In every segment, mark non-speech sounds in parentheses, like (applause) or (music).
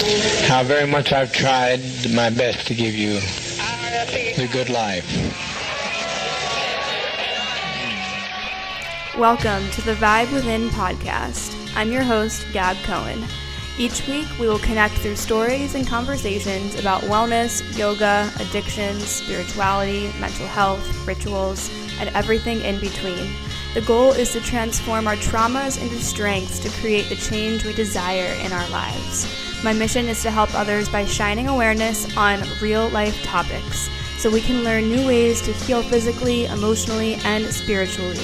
How very much I've tried my best to give you the good life. Welcome to the Vibe Within podcast. I'm your host, Gab Cohen. Each week, we will connect through stories and conversations about wellness, yoga, addictions, spirituality, mental health, rituals, and everything in between. The goal is to transform our traumas into strengths to create the change we desire in our lives. My mission is to help others by shining awareness on real life topics so we can learn new ways to heal physically, emotionally, and spiritually.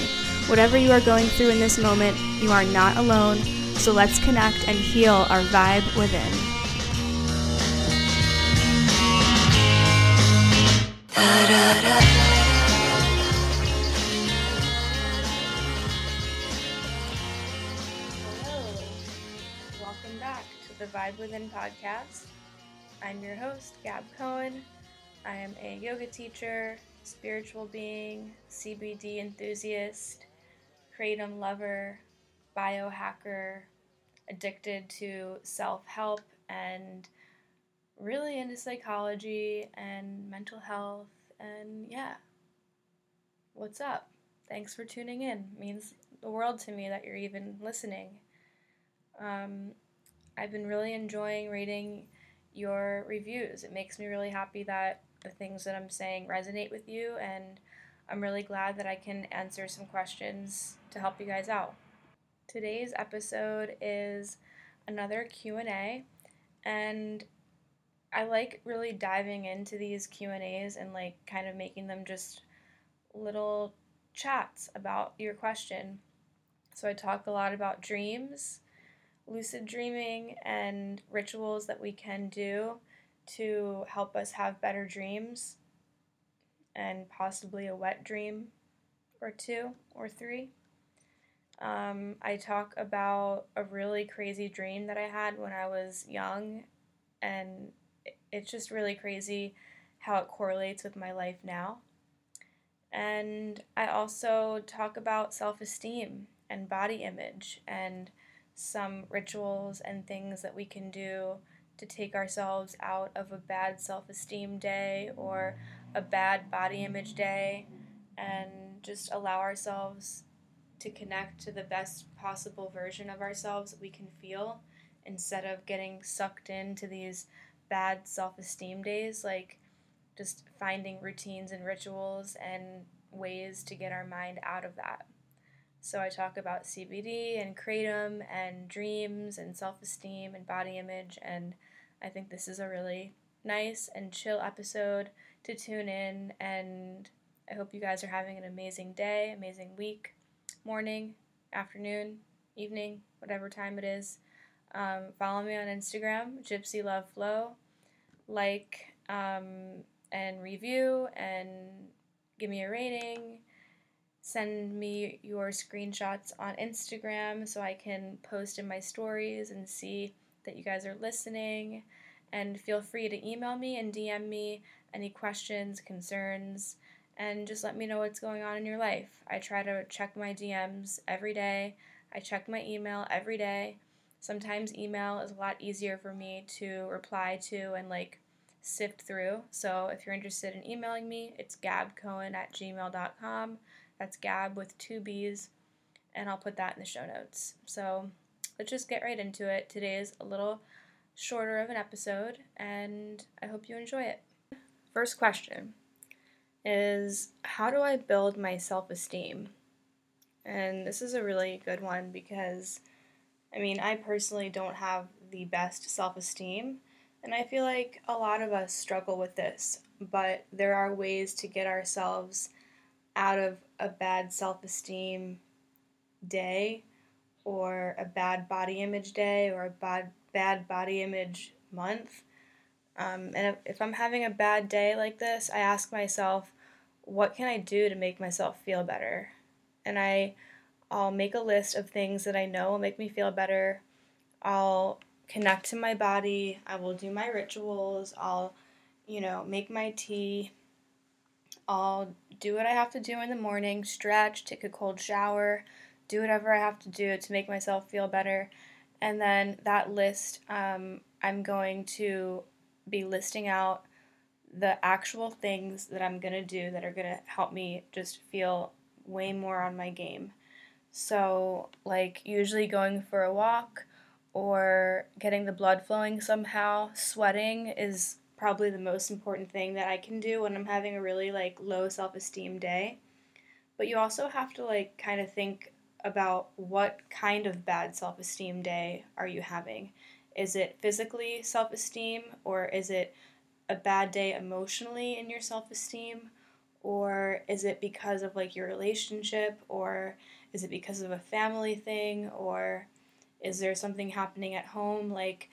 Whatever you are going through in this moment, you are not alone, so let's connect and heal our vibe within. Hello, Within podcast. I'm your host, Gab Cohen. I am a yoga teacher, spiritual being, CBD enthusiast, kratom lover, biohacker, addicted to self help, and really into psychology and mental health. And yeah, what's up? Thanks for tuning in. It means the world to me that you're even listening. Um, I've been really enjoying reading your reviews. It makes me really happy that the things that I'm saying resonate with you and I'm really glad that I can answer some questions to help you guys out. Today's episode is another Q&A and I like really diving into these Q&As and like kind of making them just little chats about your question. So I talk a lot about dreams, lucid dreaming and rituals that we can do to help us have better dreams and possibly a wet dream or two or three. Um, I talk about a really crazy dream that I had when I was young, and it's just really crazy how it correlates with my life now. And I also talk about self esteem and body image and some rituals and things that we can do to take ourselves out of a bad self esteem day or a bad body image day and just allow ourselves to connect to the best possible version of ourselves that we can feel instead of getting sucked into these bad self esteem days. Like just finding routines and rituals and ways to get our mind out of that. So I talk about CBD and kratom and dreams and self esteem and body image, and I think this is a really nice and chill episode to tune in. And I hope you guys are having an amazing day, amazing week, morning, afternoon, evening, whatever time it is. Um, follow me on Instagram, Gypsy Love Flow. Like um, and review and give me a rating. Send me your screenshots on Instagram so I can post in my stories and see that you guys are listening. And feel free to email me and DM me any questions, concerns, and just let me know what's going on in your life. I try to check my DMs every day. I check my email every day. Sometimes email is a lot easier for me to reply to and like sift through. So if you're interested in emailing me, it's gabbcohen at gmail.com. That's gab with two B's, and I'll put that in the show notes. So let's just get right into it. Today is a little shorter of an episode, and I hope you enjoy it. First question is How do I build my self esteem? And this is a really good one because, I mean, I personally don't have the best self esteem, And I feel like a lot of us struggle with this, but there are ways to get ourselves out of a bad self esteem day or a bad body image day or a bad, bad body image month. Um, and if, I'm having a bad day like this, I ask myself, what can I do to make myself feel better? And I, I'll make a list of things that I know will make me feel better. I'll connect to my body. I will do my rituals. I'll, you know, make my tea. I'll do what I have to do in the morning, stretch, take a cold shower, do whatever I have to do to make myself feel better. And then that list, um, I'm going to be listing out the actual things that I'm going to do that are going to help me just feel way more on my game. So, like, usually going for a walk or getting the blood flowing somehow, sweating is probably the most important thing that I can do when I'm having a really like low self-esteem day. But you also have to like kind of think about what kind of bad self-esteem day are you having? Is it physically self-esteem or is it a bad day emotionally in your self-esteem or is it because of like your relationship or is it because of a family thing or is there something happening at home like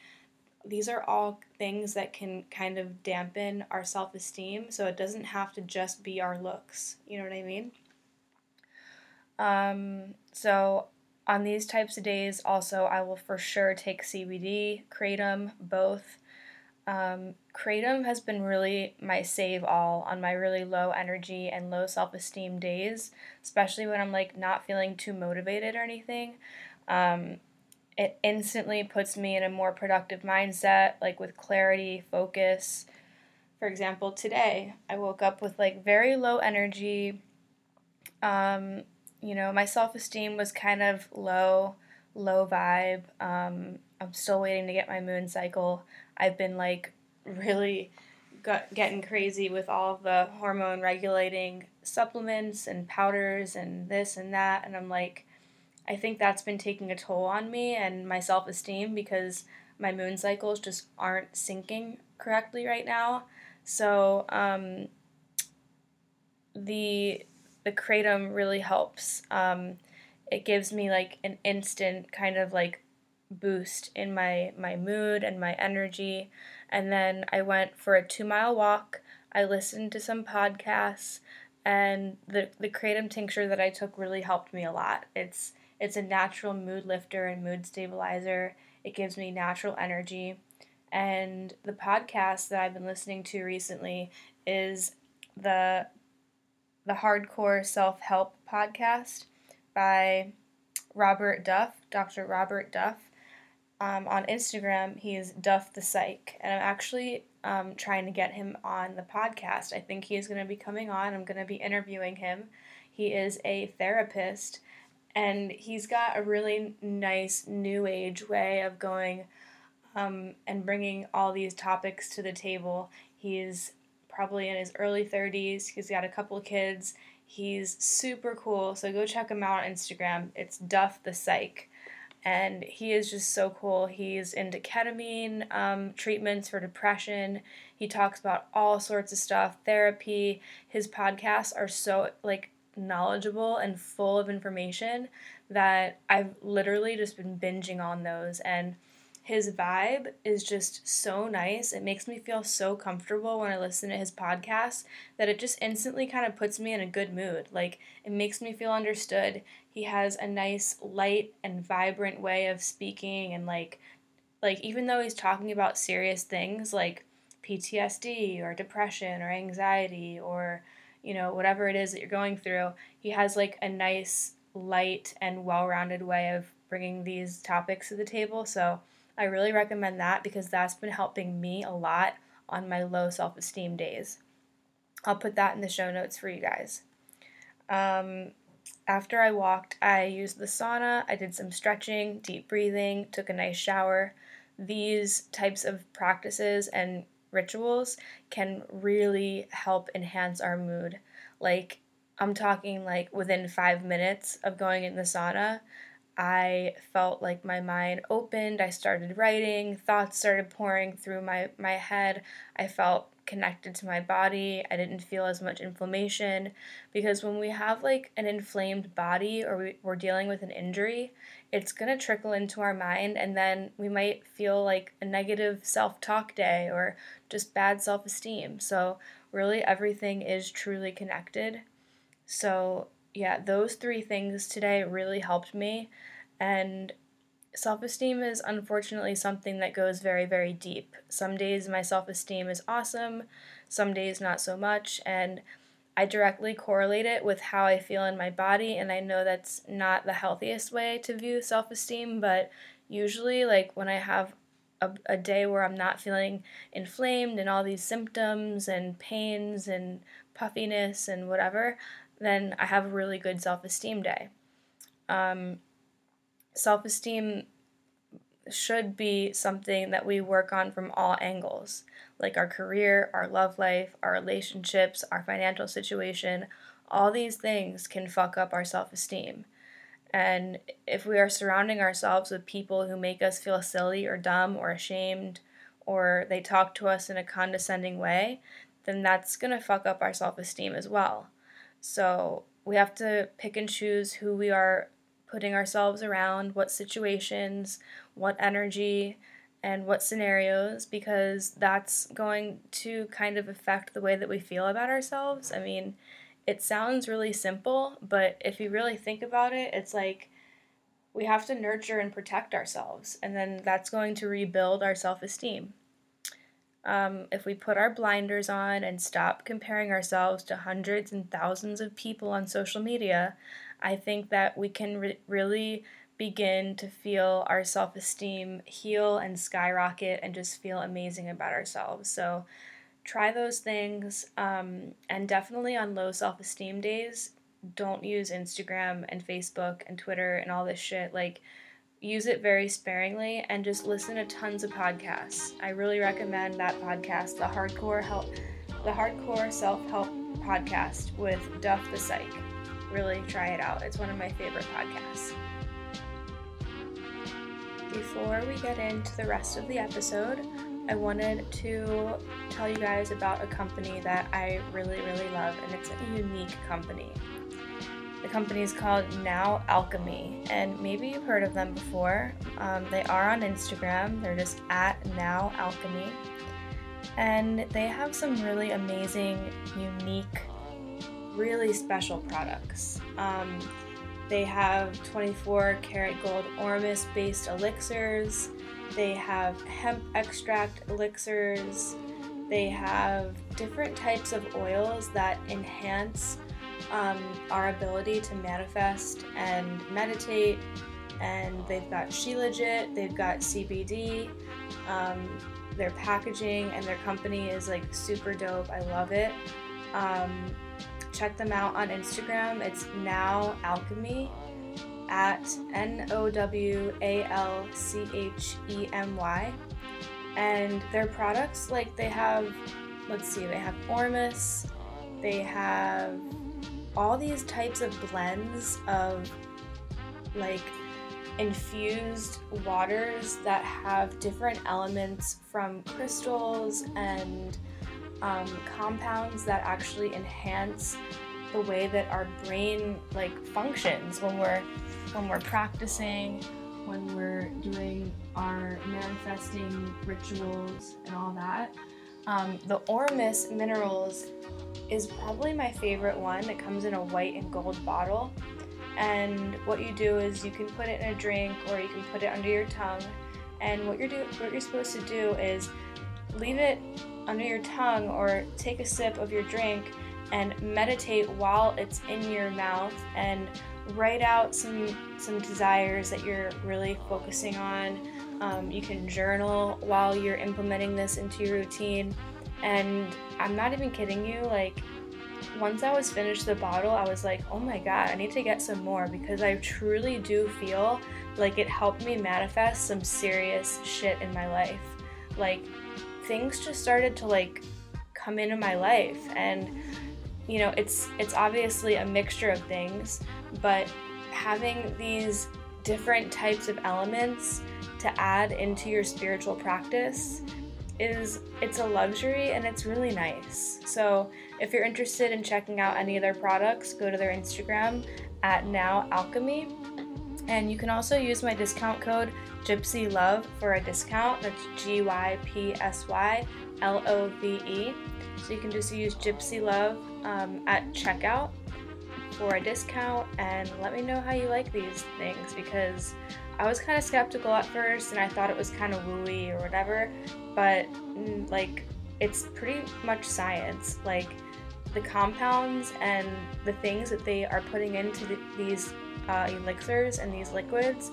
these are all things that can kind of dampen our self esteem. So it doesn't have to just be our looks. You know what I mean? Um, so on these types of days, also, I will for sure take CBD, Kratom, both. Um, Kratom has been really my save all on my really low energy and low self esteem days, especially when I'm like not feeling too motivated or anything. Um, it instantly puts me in a more productive mindset, like with clarity, focus. For example, today I woke up with like very low energy. Um, you know, my self esteem was kind of low, low vibe. Um, I'm still waiting to get my moon cycle. I've been like really got, getting crazy with all the hormone regulating supplements and powders and this and that. And I'm like, I think that's been taking a toll on me and my self esteem because my moon cycles just aren't syncing correctly right now. So um, the the kratom really helps. Um, it gives me like an instant kind of like boost in my my mood and my energy. And then I went for a two mile walk. I listened to some podcasts, and the the kratom tincture that I took really helped me a lot. It's it's a natural mood lifter and mood stabilizer. It gives me natural energy. And the podcast that I've been listening to recently is the the Hardcore Self Help podcast by Robert Duff, Dr. Robert Duff. Um, on Instagram, he's Duff the Psych, and I'm actually um, trying to get him on the podcast. I think he is going to be coming on. I'm going to be interviewing him. He is a therapist and he's got a really nice new age way of going um, and bringing all these topics to the table. He's probably in his early 30s. He's got a couple kids. He's super cool. So go check him out on Instagram. It's Duff the Psych. And he is just so cool. He's into ketamine um, treatments for depression. He talks about all sorts of stuff, therapy. His podcasts are so, like, knowledgeable and full of information that I've literally just been binging on those and his vibe is just so nice. It makes me feel so comfortable when I listen to his podcast that it just instantly kind of puts me in a good mood. Like it makes me feel understood. He has a nice light and vibrant way of speaking and like like even though he's talking about serious things like PTSD or depression or anxiety or you know, whatever it is that you're going through, he has like a nice, light, and well rounded way of bringing these topics to the table. So I really recommend that because that's been helping me a lot on my low self esteem days. I'll put that in the show notes for you guys. Um, after I walked, I used the sauna, I did some stretching, deep breathing, took a nice shower. These types of practices and rituals can really help enhance our mood. Like, I'm talking like within five minutes of going in the sauna, I felt like my mind opened. I started writing, thoughts started pouring through my, my head. I felt connected to my body. I didn't feel as much inflammation because when we have like an inflamed body or we, we're dealing with an injury, it's going to trickle into our mind and then we might feel like a negative self talk day or just bad self esteem. So, really, everything is truly connected. So, yeah, those three things today really helped me. And self esteem is unfortunately something that goes very, very deep. Some days my self esteem is awesome, some days not so much. And I directly correlate it with how I feel in my body. And I know that's not the healthiest way to view self esteem, but usually, like when I have a, a day where I'm not feeling inflamed and all these symptoms and pains and puffiness and whatever, then I have a really good self esteem day. Um, self esteem should be something that we work on from all angles, like our career, our love life, our relationships, our financial situation. All these things can fuck up our self esteem. And if we are surrounding ourselves with people who make us feel silly or dumb or ashamed, or they talk to us in a condescending way, then that's going to fuck up our self esteem as well. So we have to pick and choose who we are putting ourselves around, what situations, what energy, and what scenarios, because that's going to kind of affect the way that we feel about ourselves. I mean, it sounds really simple, but if you really think about it, it's like we have to nurture and protect ourselves, and then that's going to rebuild our self esteem. Um, if we put our blinders on and stop comparing ourselves to hundreds and thousands of people on social media, I think that we can re- really begin to feel our self esteem heal and skyrocket and just feel amazing about ourselves. So, try those things. Um, and definitely on low self esteem days, don't use Instagram and Facebook and Twitter and all this shit. Like, use it very sparingly and just listen to tons of podcasts. I really recommend that podcast, the Hardcore Help, the Hardcore Self Help podcast with Duff the Psych. Really try it out. It's one of my favorite podcasts. Before we get into the rest of the episode, I wanted to tell you guys about a company that I really, really love, and it's a unique company. The company is called Now Alchemy, and maybe you've heard of them before. Um, they are on Instagram, they're just at Now Alchemy, and they have some really amazing, unique, really special products. Um, they have 24 karat gold ormus based elixirs, they have hemp extract elixirs, they have different types of oils that enhance um, our ability to manifest and meditate. And they've got Shilajit, they've got CBD. Um, their packaging and their company is like super dope. I love it. Um, check them out on Instagram. It's Now Alchemy at N O W A L C H E M Y. And their products, like they have, let's see, they have Ormus, they have all these types of blends of like infused waters that have different elements from crystals and um, compounds that actually enhance the way that our brain like functions when we're when we're practicing when we're doing our manifesting rituals and all that um, the ormus minerals is probably my favorite one. It comes in a white and gold bottle. And what you do is you can put it in a drink or you can put it under your tongue. And what you're do what you're supposed to do is leave it under your tongue or take a sip of your drink and meditate while it's in your mouth and write out some some desires that you're really focusing on. Um, you can journal while you're implementing this into your routine. And I'm not even kidding you, like, once I was finished the bottle, I was like, oh my god, I need to get some more because I truly do feel like it helped me manifest some serious shit in my life. Like, things just started to, like, come into my life. And, you know, it's it's obviously a mixture of things, but having these different types of elements to add into your spiritual practice is it's a luxury and it's really nice. So if you're interested in checking out any of their products, go to their Instagram at Now Alchemy. And you can also use my discount code Gypsy Love for a discount. That's G Y P S Y L O V E. So you can just use Gypsy Love um, at checkout for a discount and let me know how you like these things because I was kind of skeptical at first and I thought it was kind of wooey or whatever, but mm, like it's pretty much science. Like the compounds and the things that they are putting into the, these uh, elixirs and these liquids,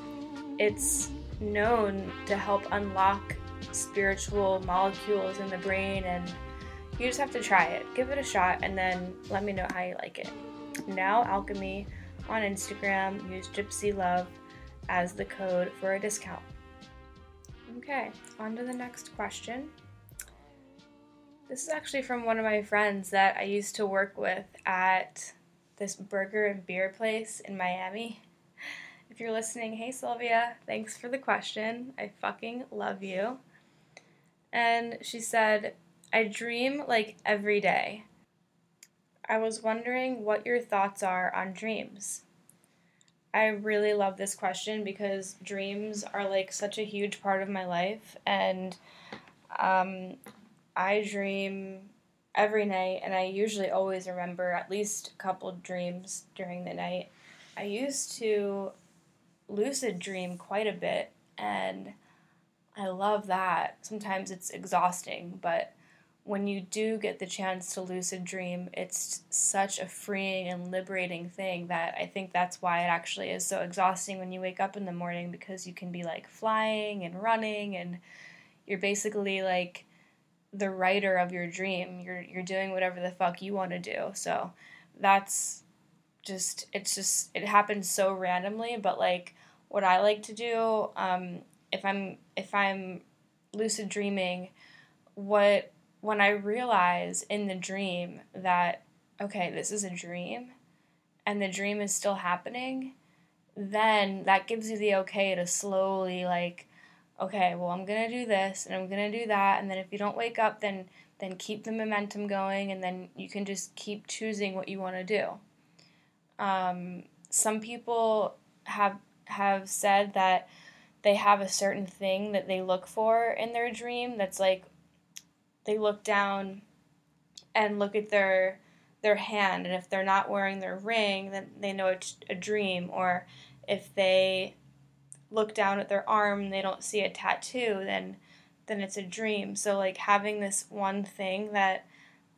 it's known to help unlock spiritual molecules in the brain and you just have to try it. Give it a shot and then let me know how you like it. Now Alchemy on Instagram, use Gypsy Love as the code for a discount. Okay, on to the next question. This is actually from one of my friends that I used to work with at this burger and beer place in Miami. You're listening, hey Sylvia, thanks for the question. I fucking love you. And she said, I dream like every day. I was wondering what your thoughts are on dreams. I really love this question because dreams are like such a huge part of my life, and um, I dream every night, and I usually always remember at least a couple dreams during the night. I used to lucid dream quite a bit, and I love that. Sometimes it's exhausting, but when you do get the chance to lucid dream, it's such a freeing and liberating thing that I think that's why it actually is so exhausting when you wake up in the morning because you can be like flying and running and you're basically like the writer of your dream. You're you're doing whatever the fuck you want to do. So that's just it's just it happens so randomly, but like what I like to do um if I'm if I'm lucid dreaming what when I realize in the dream that, okay, this is a dream and the dream is still happening, then that gives you the okay to slowly, like, okay, well, I'm to do this and I'm to do that. And then if you don't wake up, then then keep the momentum going and then you can just keep choosing what you want to do. Um, some people have have said that they have a certain thing that they look for in their dream that's like they look down and look at their their hand and if they're not wearing their ring then they know it's a dream or if they look down at their arm and they don't see a tattoo then then it's a dream. So like having this one thing that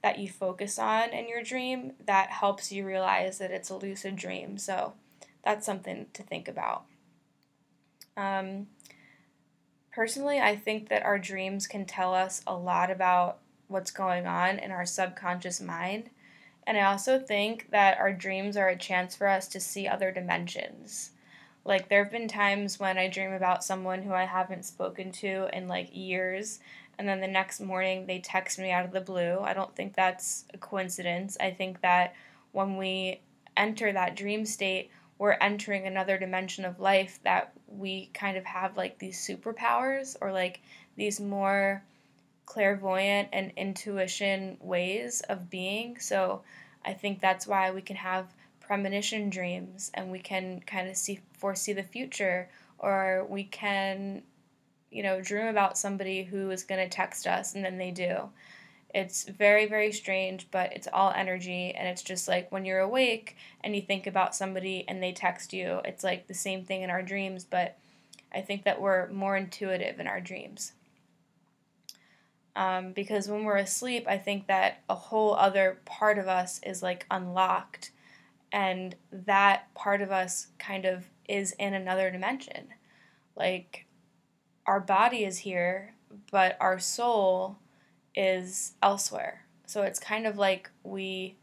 that you focus on in your dream that helps you realize that it's a lucid dream. So that's something to think about um, Personally, I think that our dreams can tell us a lot about what's going on in our subconscious mind. And I also think that our dreams are a chance for us to see other dimensions. Like, there have been times when I dream about someone who I haven't spoken to in like years, and then the next morning they text me out of the blue. I don't think that's a coincidence. I think that when we enter that dream state, we're entering another dimension of life that we kind of have like these superpowers or like these more clairvoyant and intuition ways of being. So I think that's why we can have premonition dreams and we can kind of see foresee the future or we can you know dream about somebody who is going to text us and then they do it's very, very strange, but it's all energy. And it's just like when you're awake and you think about somebody and they text you, it's like the same thing in our dreams, but I think that we're more intuitive in our dreams. Um, because when we're asleep, I think that a whole other part of us is like unlocked, and that part of us kind of is in another dimension. Like our body is here, but our soul is elsewhere. So it's kind of like we,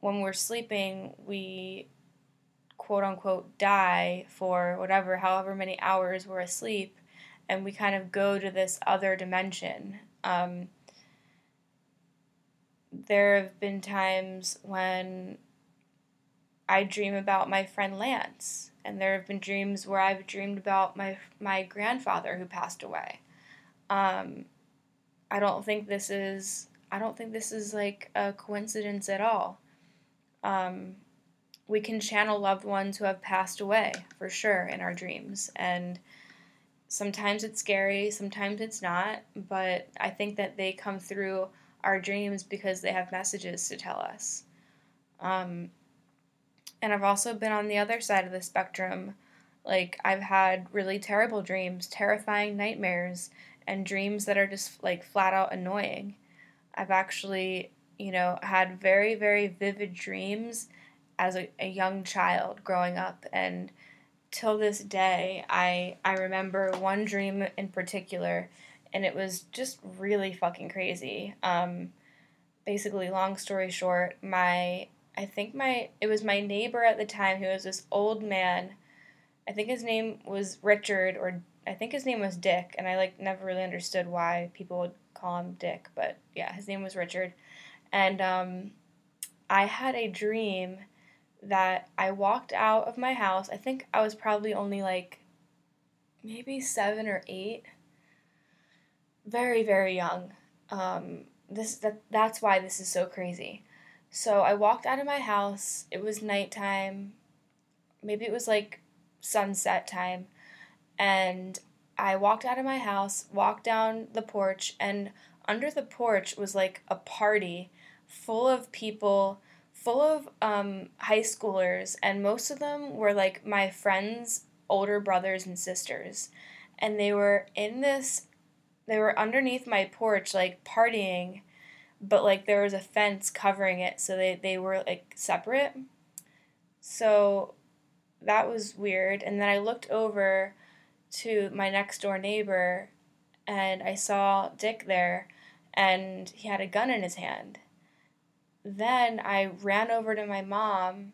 when we're sleeping, we quote unquote die for whatever, however many hours we're asleep, and we kind of go to this other dimension. Um, there have been times when I dream about my friend Lance, and there have been dreams where I've dreamed about my my grandfather who passed away. Um, I don't think this is I don't think this is like a coincidence at all. Um, we can channel loved ones who have passed away for sure in our dreams and sometimes it's scary, sometimes it's not, but I think that they come through our dreams because they have messages to tell us. Um, and I've also been on the other side of the spectrum. Like, I've had really terrible dreams, terrifying nightmares, and dreams that are just like flat out annoying. I've actually, you know, had very, very vivid dreams as a, a young child growing up. And till this day, I, I remember one dream in particular, and it was just really fucking crazy. Um, basically, long story short, my I think my it was my neighbor at the time who was this old man. I think his name was Richard or I think his name was Dick and I like never really understood why people would call him Dick, but yeah, his name was Richard. And um, I had a dream that I walked out of my house. I think I was probably only like maybe 7 or 8. Very very young. Um, this that that's why this is so crazy. So I walked out of my house. It was nighttime. Maybe it was like sunset time. And I walked out of my house, walked down the porch, and under the porch was like a party full of people, full of um, high schoolers, and most of them were like my friends' older brothers and sisters. And they were in this, they were underneath my porch, like partying but like there was a fence covering it so they, they were like separate so that was weird and then i looked over to my next door neighbor and i saw dick there and he had a gun in his hand then i ran over to my mom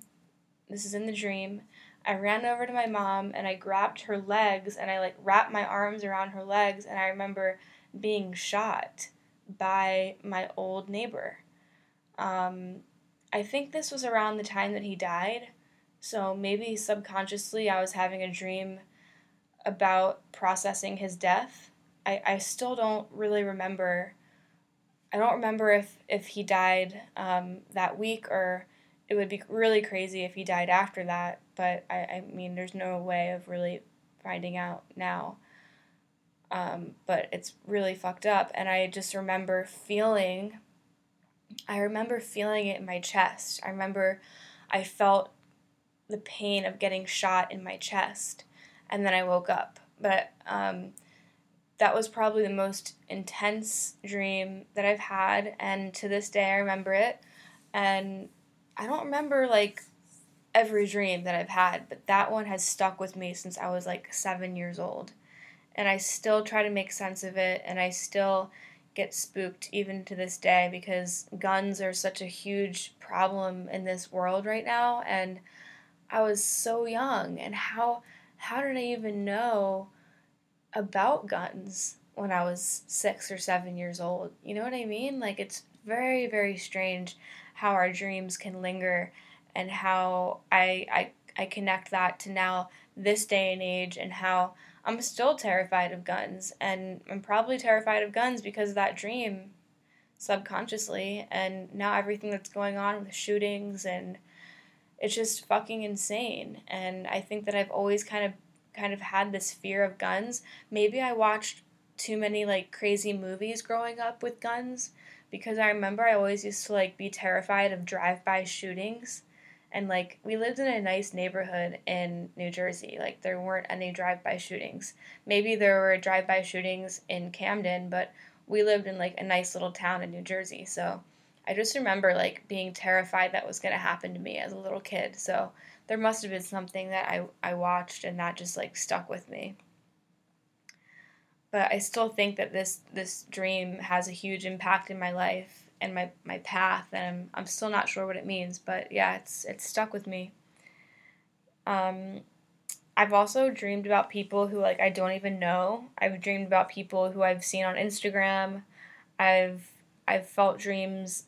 this is in the dream i ran over to my mom and i grabbed her legs and i like wrapped my arms around her legs and i remember being shot by my old neighbor. Um, I think this was around the time that he died, so maybe subconsciously I was having a dream about processing his death. I, I still don't really remember. I don't remember if, if he died um, that week or it would be really crazy if he died after that, but I, I mean, there's no way of really finding out now. Um, but it's really fucked up. And I just remember feeling, I remember feeling it in my chest. I remember I felt the pain of getting shot in my chest. And then I woke up. But um, that was probably the most intense dream that I've had. And to this day, I remember it. And I don't remember like every dream that I've had, but that one has stuck with me since I was like seven years old and I still try to make sense of it and I still get spooked even to this day because guns are such a huge problem in this world right now and I was so young and how how did I even know about guns when I was 6 or 7 years old? You know what I mean? Like it's very very strange how our dreams can linger and how I I I connect that to now this day and age and how I'm still terrified of guns, and I'm probably terrified of guns because of that dream subconsciously, and now everything that's going on with shootings and it's just fucking insane. And I think that I've always kind of kind of had this fear of guns. Maybe I watched too many like crazy movies growing up with guns because I remember I always used to like be terrified of drive-by shootings and like we lived in a nice neighborhood in New Jersey. Like there weren't any drive-by shootings. Maybe there were drive-by shootings in Camden, but we lived in like a nice little town in New Jersey. So I just remember like being terrified that was going to happen to me as a little kid. So there must have been something that I I watched and that just like stuck with me. But I still think that this this dream has a huge impact in my life and my, my path and I'm, I'm still not sure what it means but yeah it's it's stuck with me um, I've also dreamed about people who like I don't even know I've dreamed about people who I've seen on Instagram I've I've felt dreams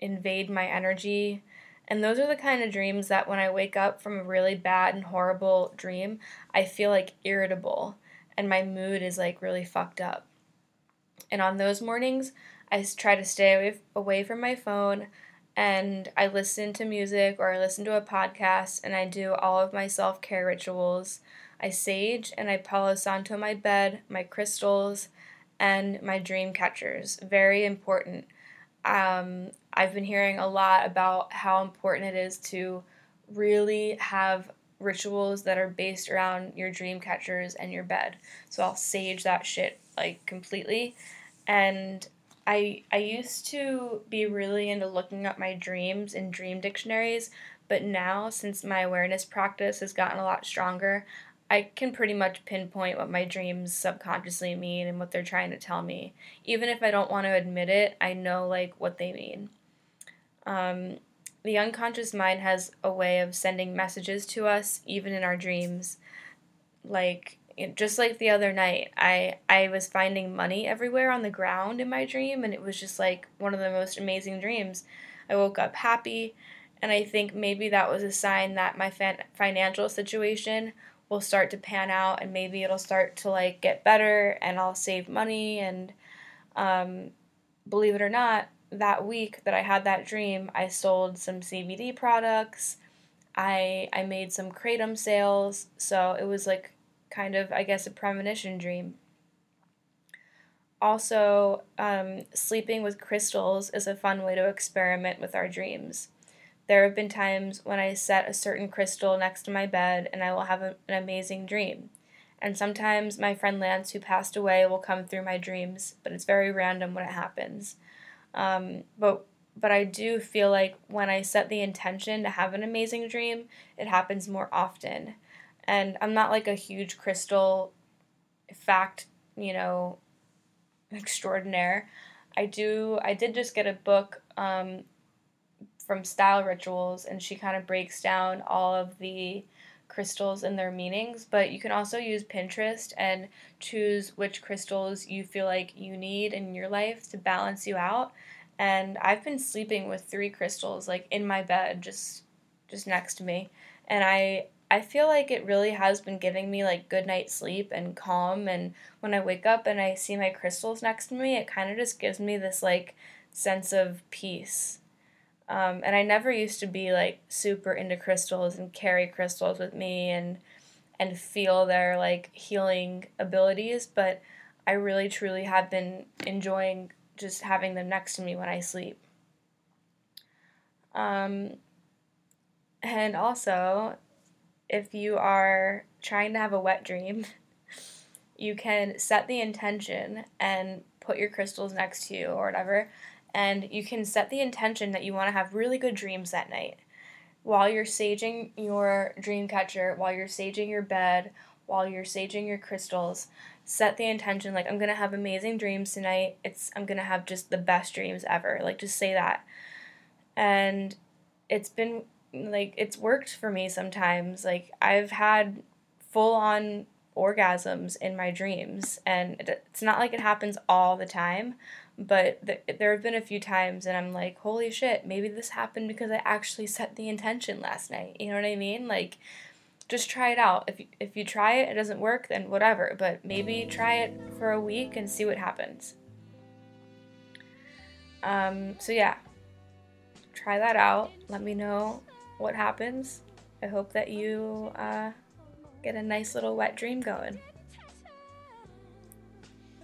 invade my energy And those are the kind of dreams that when I wake up from a really bad and horrible dream, I feel like irritable and my mood is like really fucked up. And on those mornings, I try to stay away, from my phone and I listen to music or I listen to a podcast and I do all of my self care rituals. I sage and I Palo Santo my bed, my crystals, and my dream catchers. Very important. Um, I've been hearing a lot about how important it is to really have rituals that are based around your dream catchers and your bed. So I'll sage that shit like completely. And I I used to be really into looking up my dreams in dream dictionaries, but now since my awareness practice has gotten a lot stronger, I can pretty much pinpoint what my dreams subconsciously mean and what they're trying to tell me. Even if I don't want to admit it, I know like what they mean. Um, the unconscious mind has a way of sending messages to us even in our dreams. Like just like the other night, I I was finding money everywhere on the ground in my dream and it was just like one of the most amazing dreams. I woke up happy and I think maybe that was a sign that my fan- financial situation will start to pan out and maybe it'll start to like get better and I'll save money and um, believe it or not that week that I had that dream I sold some CBD products. I I made some kratom sales. So it was like kind of I guess a premonition dream. Also um, sleeping with crystals is a fun way to experiment with our dreams there have been times when I set a certain crystal next to my bed and I will have a, an amazing dream. And sometimes my friend Lance, who passed away, will come through my dreams, but it's very random when it happens. Um, but but I do feel like when I set the intention to have an amazing dream, it happens more often. And I'm not like a huge crystal fact, you know, (laughs) extraordinaire. I do I did just get a book um, from Style Rituals, and she kind of breaks down all of the crystals and their meanings. But you can also use Pinterest and choose which crystals you feel like you need in your life to balance you out. And I've been sleeping with three crystals like in my bed, just just next to me, and I I feel like it really has been giving me like good night sleep and calm. And when I wake up and I see my crystals next to me, it kind of just gives me this like sense of peace um, and I never used to be like super into crystals and carry crystals with me and and feel their like healing abilities, but I really truly have been enjoying just having them next to me when I sleep. Um, and also, if you are trying to have a wet dream, (laughs) you can set the intention and put your crystals next to you or whatever and you can set the intention that you want to have really good dreams that night. While you're saging your dream catcher, while you're saging your bed, while you're saging your crystals, set the intention like I'm going to have amazing dreams tonight. It's I'm going to have just the best dreams ever. Like just say that. And it's been like it's worked for me sometimes. Like I've had full on orgasms in my dreams and it's not like it happens all the time but th- there have been a few times and i'm like holy shit maybe this happened because i actually set the intention last night. You know what i mean? Like just try it out. If you, if you try it it doesn't work then whatever but maybe try it for a week and see what happens. Um, so yeah try that out. Let me know what happens. I hope that you uh, get a nice little wet dream going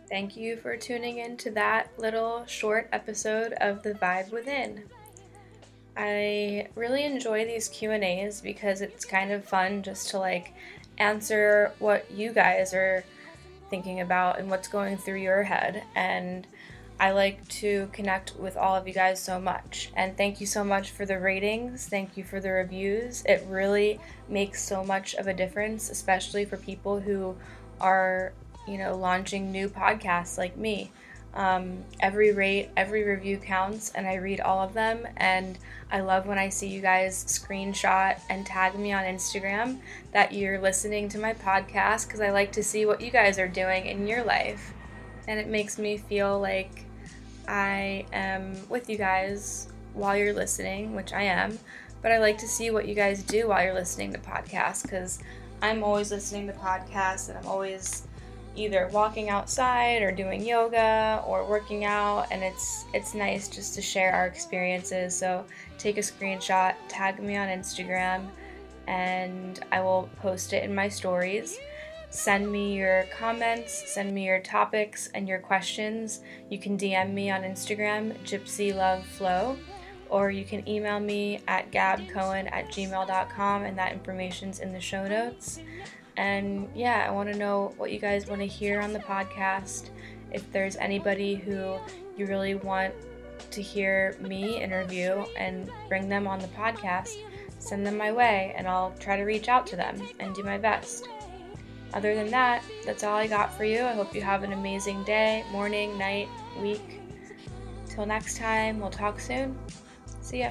Thank you for tuning in to that little short episode of The Vibe Within. I really enjoy these Q&As because it's kind of fun just to like answer what you guys are thinking about and what's going through your head and I like to connect with all of you guys so much. And thank you so much for the ratings. Thank you for the reviews. It really makes so much of a difference, especially for people who are you know, launching new podcasts like me. Um, every rate, every review counts, and I read all of them. And I love when I see you guys screenshot and tag me on Instagram that you're listening to my podcast because I like to see what you guys are doing in your life. And it makes me feel like I am with you guys while you're listening, which I am, but I like to see what you guys do while you're listening to podcasts because I'm always listening to podcasts and I'm always either walking outside or doing yoga or working out and it's it's nice just to share our experiences. So take a screenshot tag me on instagram and i will post it in my stories. Send me your comments send me your topics and your questions. You can dm me on instagram gypsy love flow or you can email me at gabbcohen at gmail.com and that information's in the show notes and yeah, I want to know what you guys want to hear on the podcast. If there's anybody who you really want to hear me interview and bring them on the podcast, send them my way and I'll try to reach out to them and do my best. Other than that, that's all I got for you. I hope you have an amazing day, morning, night, week. Till next time, we'll talk soon. See ya.